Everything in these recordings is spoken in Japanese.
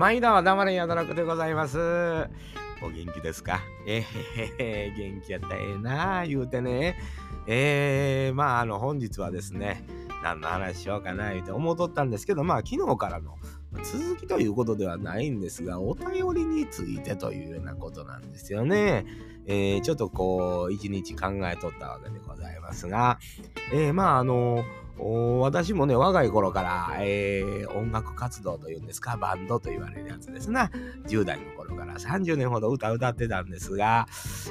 毎度黙れやだらくでございます。お元気ですか？えへへ元気やったらええな言うてね。えー、まあ、あの、本日はですね、何の話しようかな言うて思うとったんですけど、まあ、昨日からの続きということではないんですが、お便りについてというようなことなんですよね。えー、ちょっとこう、一日考えとったわけでございますが、えー、まあ、あの私もね、若い頃から、えー、音楽活動というんですか、バンドと言われるやつですな。10代の頃から30年ほど歌歌ってたんですが、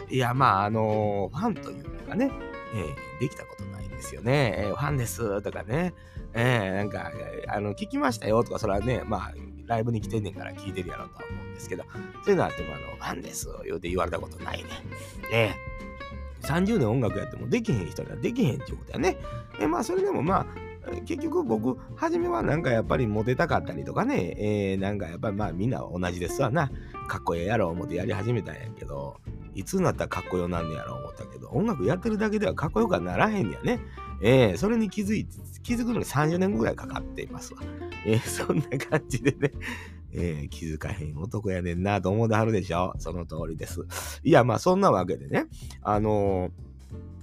いや、まあ、あのー、ファンというのがね、えー、できたことないんですよね。えー、ファンですとかね、えー、なんか、あの、聞きましたよとか、それはね、まあ、ライブに来てんねんから聞いてるやろとは思うんですけど、そういうのあっても、あの、ファンです言うて言われたことないね。え30年音楽やってもできへん人にはできへんってことやね。えまあそれでもまあ結局僕初めはなんかやっぱりモテたかったりとかね、えー、なんかやっぱりまあみんな同じですわなかっこええやろ思ってやり始めたんやけどいつになったらかっこよなんねやろ思ったけど音楽やってるだけではかっこよくはならへんねやね。えー、それに気づい気づくのに30年ぐらいかかっていますわ。えー、そんな感じでねえー、気づかへん男やねんなと思うではるでしょその通りです。いや、まあそんなわけでね、あのー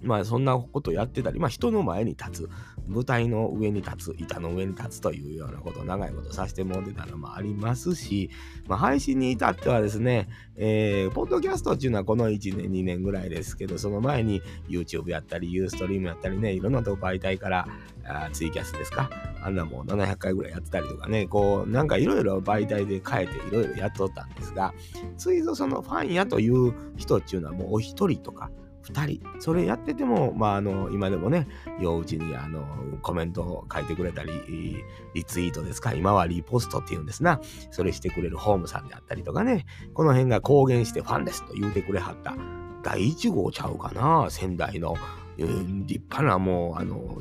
まあそんなことやってたり、まあ人の前に立つ、舞台の上に立つ、板の上に立つというようなことを長いことさせてもらってたのもありますし、まあ配信に至ってはですね、えー、ポッドキャストっていうのはこの1年、2年ぐらいですけど、その前に YouTube やったり、Ustream やったりね、いろんなとこ媒体からあツイキャスですか、あんなもう700回ぐらいやってたりとかね、こう、なんかいろいろ媒体で変えていろいろやっとったんですが、ついぞそのファンやという人っていうのはもうお一人とか、2人、それやってても、まあ、あの、今でもね、ようちに、あの、コメントを書いてくれたり、リツイートですか、今はリポストっていうんですな、それしてくれるホームさんであったりとかね、この辺が公言してファンですと言うてくれはった、第1号ちゃうかな、仙台の、立派なもう、あの、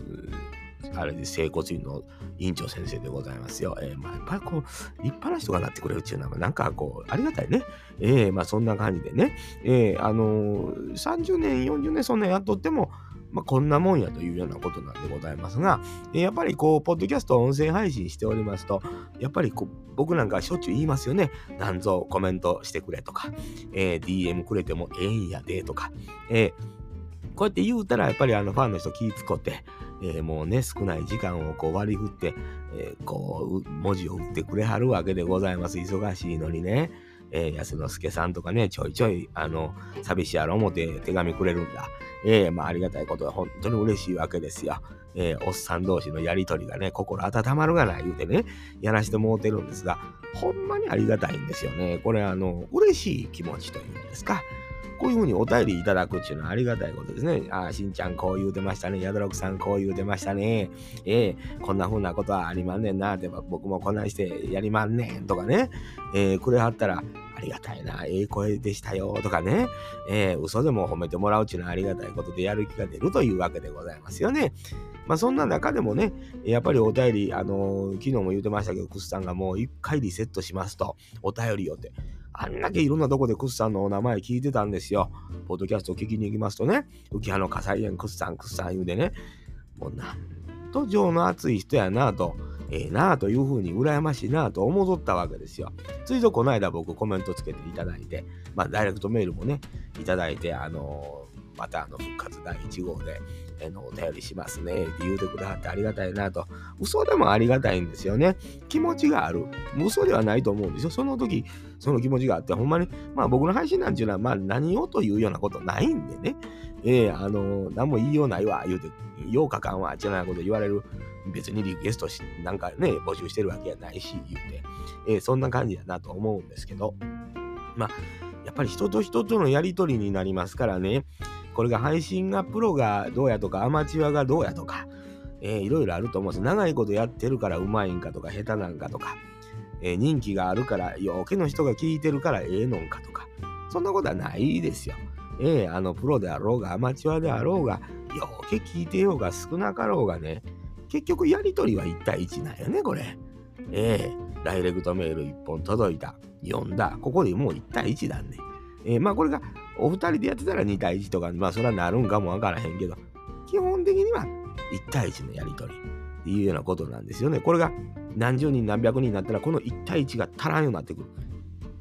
あれで整骨院の院長先生でございますよ。えー、まあ、やっぱりこう、立派な人がなってくれるっていうのは、なんかこう、ありがたいね。えー、まあそんな感じでね、えー、あのー、30年、40年そんなやっとっても、まあ、こんなもんやというようなことなんでございますが、やっぱりこう、ポッドキャスト音声配信しておりますと、やっぱりこう僕なんかしょっちゅう言いますよね。なんぞコメントしてくれとか、えー、DM くれてもええんやでとか、えー、こうやって言うたら、やっぱりあのファンの人気ぃ使って、えー、もうね、少ない時間をこう割り振って、えー、こう、文字を打ってくれはるわけでございます。忙しいのにね。えー、安之助さんとかね、ちょいちょい、あの、寂しいやろ思って手紙くれるんだ。えー、まあ、ありがたいことは本当に嬉しいわけですよ。えー、おっさん同士のやりとりがね、心温まるがない言うてね、やらしてもうてるんですが、ほんまにありがたいんですよね。これ、あの、嬉しい気持ちというんですか。こういうふうにお便りいただくっていうのはありがたいことですね。ああ、しんちゃんこう言うてましたね。やどろくさんこう言うてましたね。ええー、こんなふうなことはありまんねんな。でも僕もこないしてやりまんねんとかね。えー、くれはったら、ありがたいな、ええ声でしたよとかね、えー、嘘でも褒めてもらうっていうのはありがたいことでやる気が出るというわけでございますよね。まあそんな中でもね、やっぱりお便り、あのー、昨日も言うてましたけど、クスさんがもう一回リセットしますと、お便りよって。あんだけいろんなとこでクスさんのお名前聞いてたんですよ。ポッドキャストを聞きに行きますとね、浮葉の火災園クスさん、クスさん言うでね、もうなんと情の熱い人やなと、ええ、なあというふうに羨ましいなあと思っとったわけですよ。ついぞこの間僕コメントつけていただいて、まあダイレクトメールもね、いただいて、あのー、またあの復活第1号で、えのお便りしますねって言うてくださってありがたいなと。嘘でもありがたいんですよね。気持ちがある。嘘ではないと思うんですよ。その時、その気持ちがあって、ほんまに、まあ僕の配信なんていうのは、まあ何をというようなことないんでね。えー、あのー、何も言いようないわ、言うて、8日間はあちらなこと言われる。別にリクエストし、なんかね、募集してるわけやないし、言うて、えー、そんな感じだなと思うんですけど、まあ、やっぱり人と人とのやりとりになりますからね、これが配信がプロがどうやとか、アマチュアがどうやとか、えー、いろいろあると思うんです。長いことやってるからうまいんかとか、下手なんかとか、えー、人気があるから、よけの人が聞いてるからええのんかとか、そんなことはないですよ。ええー、あの、プロであろうが、アマチュアであろうが、よけ聞いてようが少なかろうがね、結局やりとりは1対1なんよね、これ。ええー、ダイレクトメール1本届いた、読んだ、ここでもう1対1だね。えー、まあこれがお二人でやってたら2対1とか、まあそれはなるんかもわからへんけど、基本的には1対1のやりとり。っていうようなことなんですよね。これが何十人何百人になったらこの1対1が足らんようになってくる。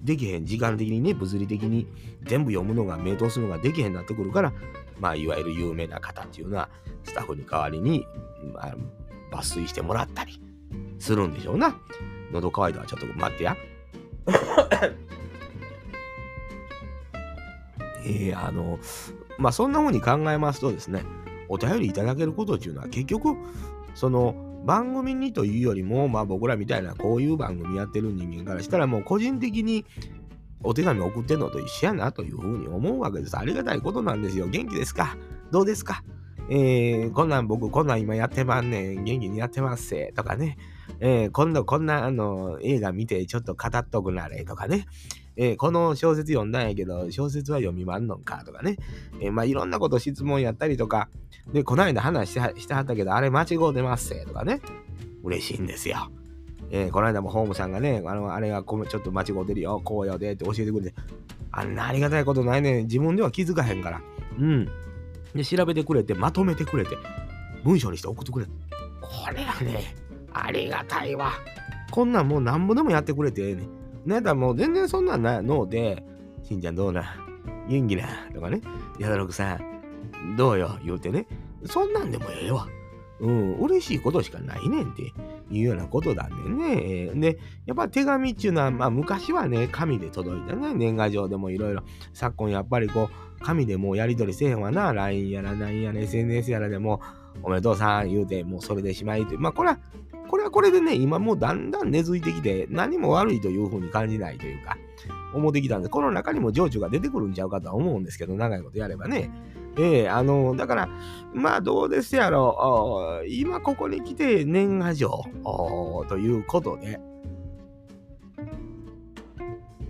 できへん時間的にね物理的に全部読むのが明答するのができへんなってくるからまあいわゆる有名な方っていうのはスタッフに代わりに、まあ、抜粋してもらったりするんでしょうな。喉乾いたらちょっと待ってや。えー、あの、まあそんな風に考えますとですね、お便りいただけることっていうのは結局、その番組にというよりも、まあ僕らみたいなこういう番組やってる人間からしたらもう個人的にお手紙送ってんのと一緒やなというふうに思うわけです。ありがたいことなんですよ。元気ですか？どうですか？えー、こんなん僕こんなん今やってまんねん。元気にやってますせ。とかね。えー、今度こんなあの映画見てちょっと語っとくなれとかね。えー、この小説読んだんやけど、小説は読みまんのかとかね。えー、まあいろんなこと質問やったりとか、で、こないだ話してはしてはったけど、あれ間違うてますせとかね。嬉しいんですよ。えー、この間もホームさんがね、あの、あれがちょっと間違うてるよ、こうよでって教えてくれて、あんなありがたいことないね自分では気づかへんから。うん。で、調べてくれて、まとめてくれて、文章にして送ってくれ。これはね、ありがたいわ。こんなんもうなんぼでもやってくれてええねなんだもう全然そんなんないので、しんちゃんどうな？元気な？とかね、やだろくさん、どうよ？言うてね、そんなんでもええわ。うん、嬉しいことしかないねんって。いうようなことだね。で、やっぱ手紙っていうのは、まあ昔はね、紙で届いたね、年賀状でもいろいろ、昨今やっぱりこう、紙でもうやり取りせえへんわな、LINE やら何やら SNS やらでも、おめでとうさん言うて、もうそれでしまいという。まあこれはこれはこれでね、今もうだんだん根付いてきて、何も悪いというふうに感じないというか、思ってきたんで、この中にも情緒が出てくるんちゃうかとは思うんですけど、長いことやればね。ええー、あの、だから、まあどうですやろう、今ここに来て年賀状ということで、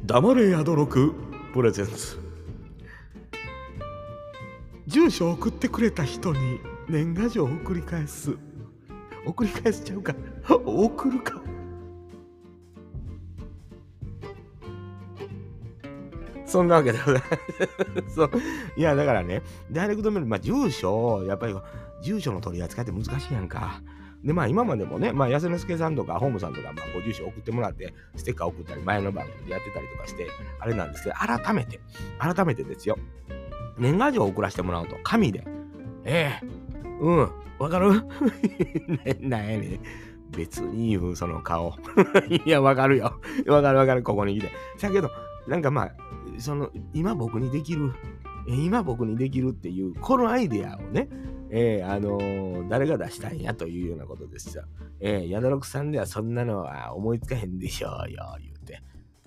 黙れ宿六プレゼンツ。住所送ってくれた人に年賀状を送り返す。送り返しちゃうか送るかそんなわけでございます。そう。いや、だからね、ダイレクトメール、まあ、住所、やっぱり、住所の取り扱いって難しいやんか。で、まあ、今までもね、まあ、安之助さんとか、ホームさんとか、まあ、ご住所送ってもらって、ステッカー送ったり、前の番組でやってたりとかして、あれなんですけど、改めて、改めてですよ。年賀状を送らせてもらうと、紙で、ええうん、わかる？なやねん。別に言う、その顔。いや、わかるよ。わかるわかる、ここに来て。だけど、なんかまあ、その、今僕にできる、今僕にできるっていう、このアイデアをね、えー、あのー、誰が出したんやというようなことですよ。えー、ヤドロクさんではそんなのは思いつかへんでしょうよ、言うて。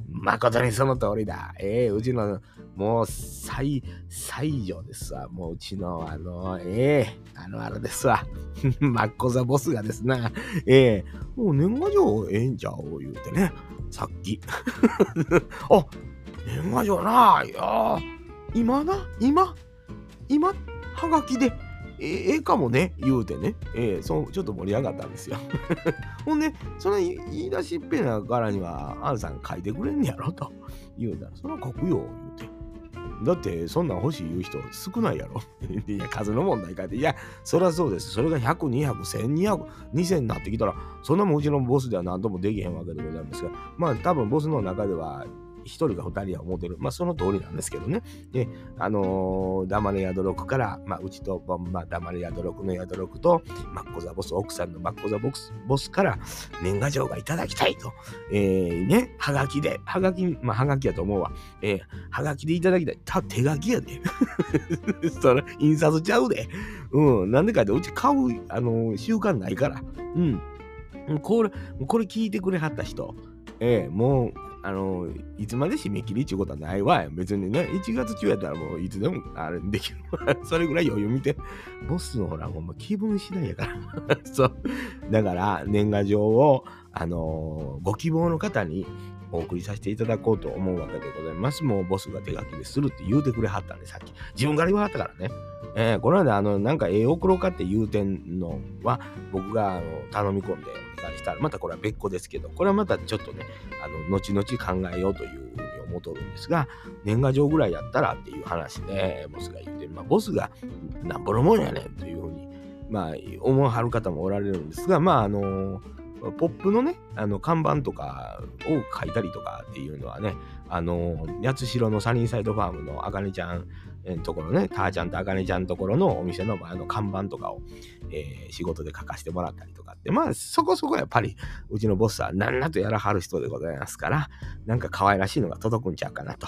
誠にその通りだ。えー、うちの、もう、最、最上ですわ。もう、うちの、あの、ええー、あの、あれですわ。マッコザボスがですな、ええー、もう年賀状ええんちゃう？言うてね。さっき。あ、年賀状な、いや今な、今、今、はがきで、ええかもね、言うてね、えー、そうちょっと盛り上がったんですよ。ほんで、その言い出しっぺなからには、アンさん書いてくれんねやろと言うたら、それは書くよ、言うて。だって、そんなん欲しい言う人少ないやろ。いや、数の問題かって。いや、そりゃそうです。それが100、200、1200、2000になってきたら、そんなもうちのボスでは何ともできへんわけでございますが、まあ、多分ボスの中では、1人か2人は思ってる。まあ、その通りなんですけどね。で、あのー、黙れ宿六から、まあ、うちと、まあ、黙れ宿六の宿六と、マッコザボス、奥さんのマッコザボスボスから年賀状がいただきたいと。えー、ね、はがきで、はがき、まあ、はがきやと思うわ。えー、はがきでいただきたい。た、手書きやで。それ、印刷ちゃうで。うん、なんでかって、うち買う、あのー、習慣ないから。うん。これ、これ聞いてくれはった人、ええ、もう、あの、いつまで締め切りっていうことはないわ。別にね、1月中やったらもういつでもあれできる。それぐらい余裕見て。ボスのほら、ほんま気分次第やから。そう。だから、年賀状を、あのー、ご希望の方にお送りさせていただこうと思うわけでございます。もうボスが手書きでするって言うてくれはったんで、さっき。自分から言わはったからね。えー、この間、あの、なんか絵送ろうかって言うてんのは、僕があの頼み込んでお願いしたら、またこれは別個ですけど、これはまたちょっとね、あの、後々考えようというふうに思っとるんですが、年賀状ぐらいやったらっていう話で、ボスが言うて、まあ、ボスがなんぼのもんやねんというふうにまあ、思わはる方もおられるんですが、まあ、あのポップのね、あの看板とかを書いたりとかっていうのはね、あの八代のサニーサイドファームのあかねちゃんところね、たーちゃんとあかねちゃんところのお店の前の看板とかを、えー、仕事で書かせてもらったりとかって、まあそこそこやっぱりうちのボスは何なとやらはる人でございますから、なんか可愛らしいのが届くんちゃうかなと。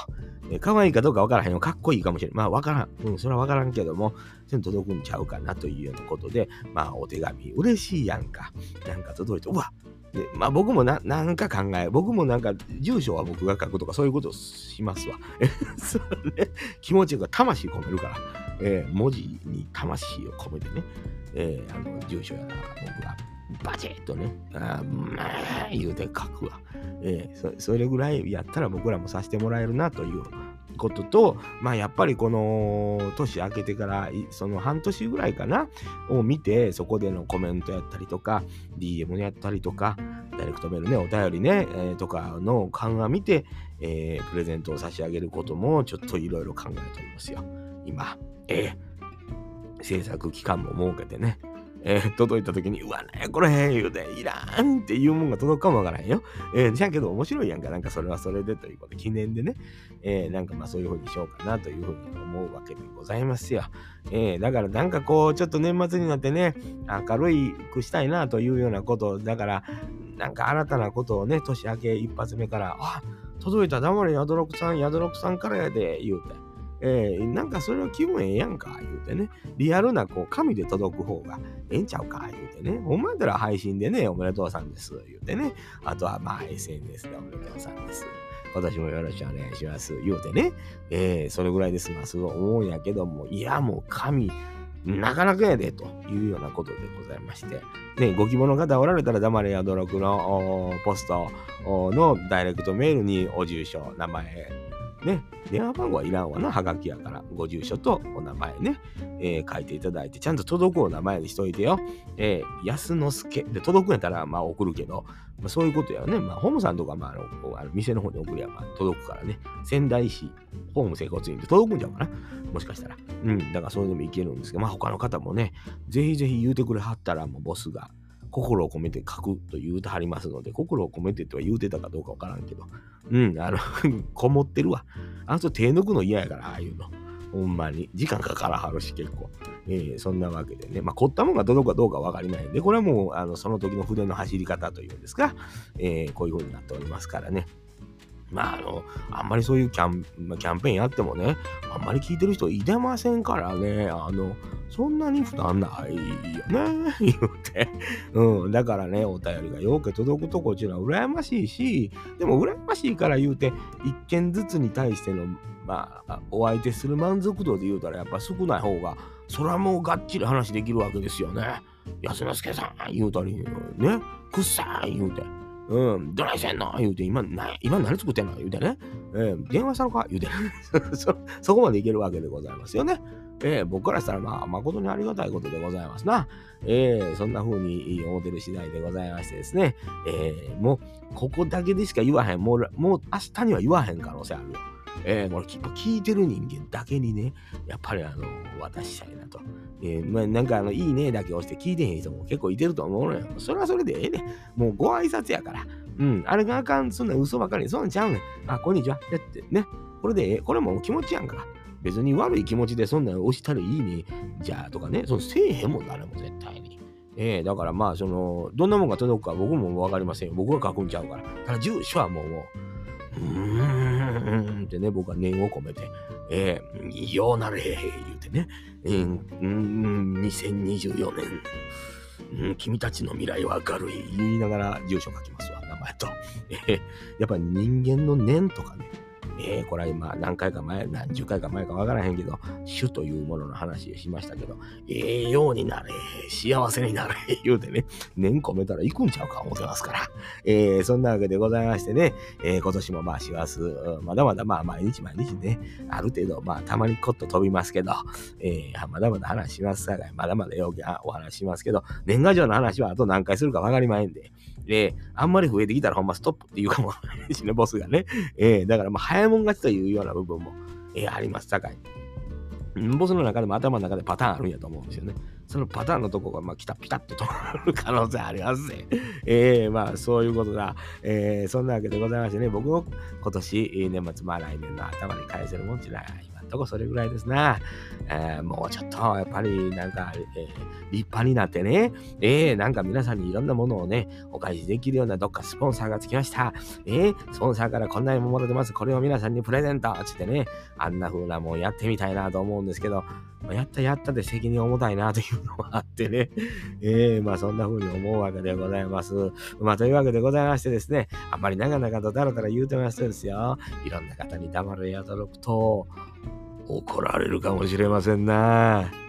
えー、可愛いかどうかわからへんよ。かっこいいかもしれん。まあわからん。うん、それはわからんけども、それ届くんちゃうかなというようなことで、まあお手紙嬉しいやんか。なんか届いて、うわでまあ僕もななんか考え、僕もなんか住所は僕が書くとかそういうことしますわ。そね、気持ちが魂込めるから、えー、文字に魂を込めてね、えー、あの住所やら僕がバチッとね、あまあ言うて書くわ。えーそ。それぐらいやったら僕らもさせてもらえるなということと、まあやっぱりこの年明けてからその半年ぐらいかなを見てそこでのコメントやったりとか DM やったりとかダイレクトメールねお便りね、えー、とかの緩和見て、えー、プレゼントを差し上げることもちょっといろいろ考えておりますよ。今えー、制作期間も設けてねえー、届いた時に、うわ、ねこれ、言うて、いらんっていうもんが届くかもわからへんよ。えー、じゃけど面白いやんか、なんかそれはそれでということで、記念でね、えー、なんかまあそういうふうにしようかなというふうに思うわけでございますよ。えー、だからなんかこう、ちょっと年末になってね、明るいくしたいなというようなこと、だから、なんか新たなことをね、年明け一発目から、あ、届いた黙れ、ヤドロクさん、ヤドロクさんからやで、言うて。えー、なんかそれは気分ええやんか、言うてね。リアルなこう紙で届く方がええんちゃうか、言うてね。お前たら配信でね、おめでとうさんです、言うてね。あとはまあ SNS でおめでとうさんです。今年もよろしくお願いします。言うてね。えー、それぐらいで済ます思うんやけども、いや、もう紙、なかなかやで、というようなことでございまして。ね、ご希望の方おられたら、黙れやどろくのポストのダイレクトメールにお住所、名前、ね、電話番号はいらんわな、はがきやから、ご住所とお名前ね、えー、書いていただいて、ちゃんと届くお名前にしといてよ。えー、安之助。で、届くんやったら、まあ送るけど、まあ、そういうことやね。まあ、ホームさんとか、まあ、あの、あの店の方に送りゃ、まあ、届くからね。仙台市、ホーム整骨院で届くんちゃうかな。もしかしたら。うん、だからそれでもいけるんですけど、まあ、他の方もね、ぜひぜひ言うてくれはったら、もうボスが、心を込めて書くと言うてはりますので、心を込めてとは言うてたかどうかわからんけど、うん、あの こもってるわ。あの人手抜くの嫌やから、ああいうの。ほんまに。時間かからはるし、結構。えー、そんなわけでね。まあ、凝ったもんが届くかどうかわかりないんで、これはもう、あの、その時の筆の走り方というんですか、えー、こういう風になっておりますからね。まあ、あの、あんまりそういうキャンキャンペーンやってもね、あんまり聞いてる人いてませんからね、あの、そんなに負担ないよね、言うて。うん、だからね、お便りがよく届くとこちのは羨ましいし、でも羨ましいから言うて、一件ずつに対しての、まあ、お相手する満足度で言うたらやっぱ少ない方が、それはもうがっちり話できるわけですよね。安之助さん言うたり、ね、くっさい言うて。うん、どないせんの言うて、今、な今何作ってんの？言うてね。えー、電話したのか？言うて、そ、そこまでいけるわけでございますよね。えー、僕からしたら、まあ、誠にありがたいことでございますな。えー、そんな風に思ってる次第でございましてですね。えー、もう、ここだけでしか言わへん。もう、もう明日には言わへん可能性あるよ。えー、これ聞いてる人間だけにね、やっぱりあの、渡したいなと。えー、まあ、なんかあの、いいねだけ押して聞いてへん人も結構いてると思うのよ。それはそれでええねもうご挨拶やから。うん、あれがあかん、そんな嘘ばかり、そんなんちゃうね。あ、こんにちは。だってね、これでええ、これも気持ちやんか。別に悪い気持ちでそんなん押したらいいね、じゃあとかね、そのせえへんもん、誰も絶対に。ええー、だからまあ、その、どんなもんが届くか僕もわかりません。僕が書くんちゃうから。ただ住所はもう、うーんってね、僕は念を込めて、えー、ようなれ、言うてね、うん、うん、2024年、うん、君たちの未来は明るい、言いながら住所書きますわ、名前と。えー、やっぱ人間の念とかね、えー、これは今何回か前、何十回か前かわからへんけど、主というものの話をしましたけど、ええようになれ、幸せになれ、言うてね、念込めたら行くんちゃうか思ってますから。えー、そんなわけでございましてね、えー、今年もまあ師走、まだまだまあ毎日毎日ね、ある程度まあたまにコッと飛びますけど、えー、まだまだ話しますさかい、まだまだよくお話しますけど、年賀状の話はあと何回するかわかりまへんで、で、あんまり増えてきたらほんまストップって言うかもし れない、ボスがね。えー、だからまあ早いもん勝ちというような部分も、えー、あります、高い。僕の中でも頭の中でパターンあるんやと思うんですよね。そのパターンのとこが、まあ、来た、ピタッと止まる可能性ありますね。えー、まあ、そういうことだ、えー、そんなわけでございましてね、僕も今年、年末、まあ来年の頭に返せるもんじゃない。とこそれぐらいですな。えー、もうちょっと、やっぱり、なんか、えー、立派になってね、えー、なんか皆さんにいろんなものをね、お返しできるようなどっかスポンサーがつきました。えー、スポンサーからこんなにももらってます。これを皆さんにプレゼントつってね、あんな風なもんやってみたいなと思うんですけど、やったやったで責任重たいなというのはあってね、えー、まあそんな風に思うわけでございます。まあというわけでございましてですね、あんまり長々とだらだら言うてますですよ、いろんな方に黙るやとろくと怒られるかもしれませんな。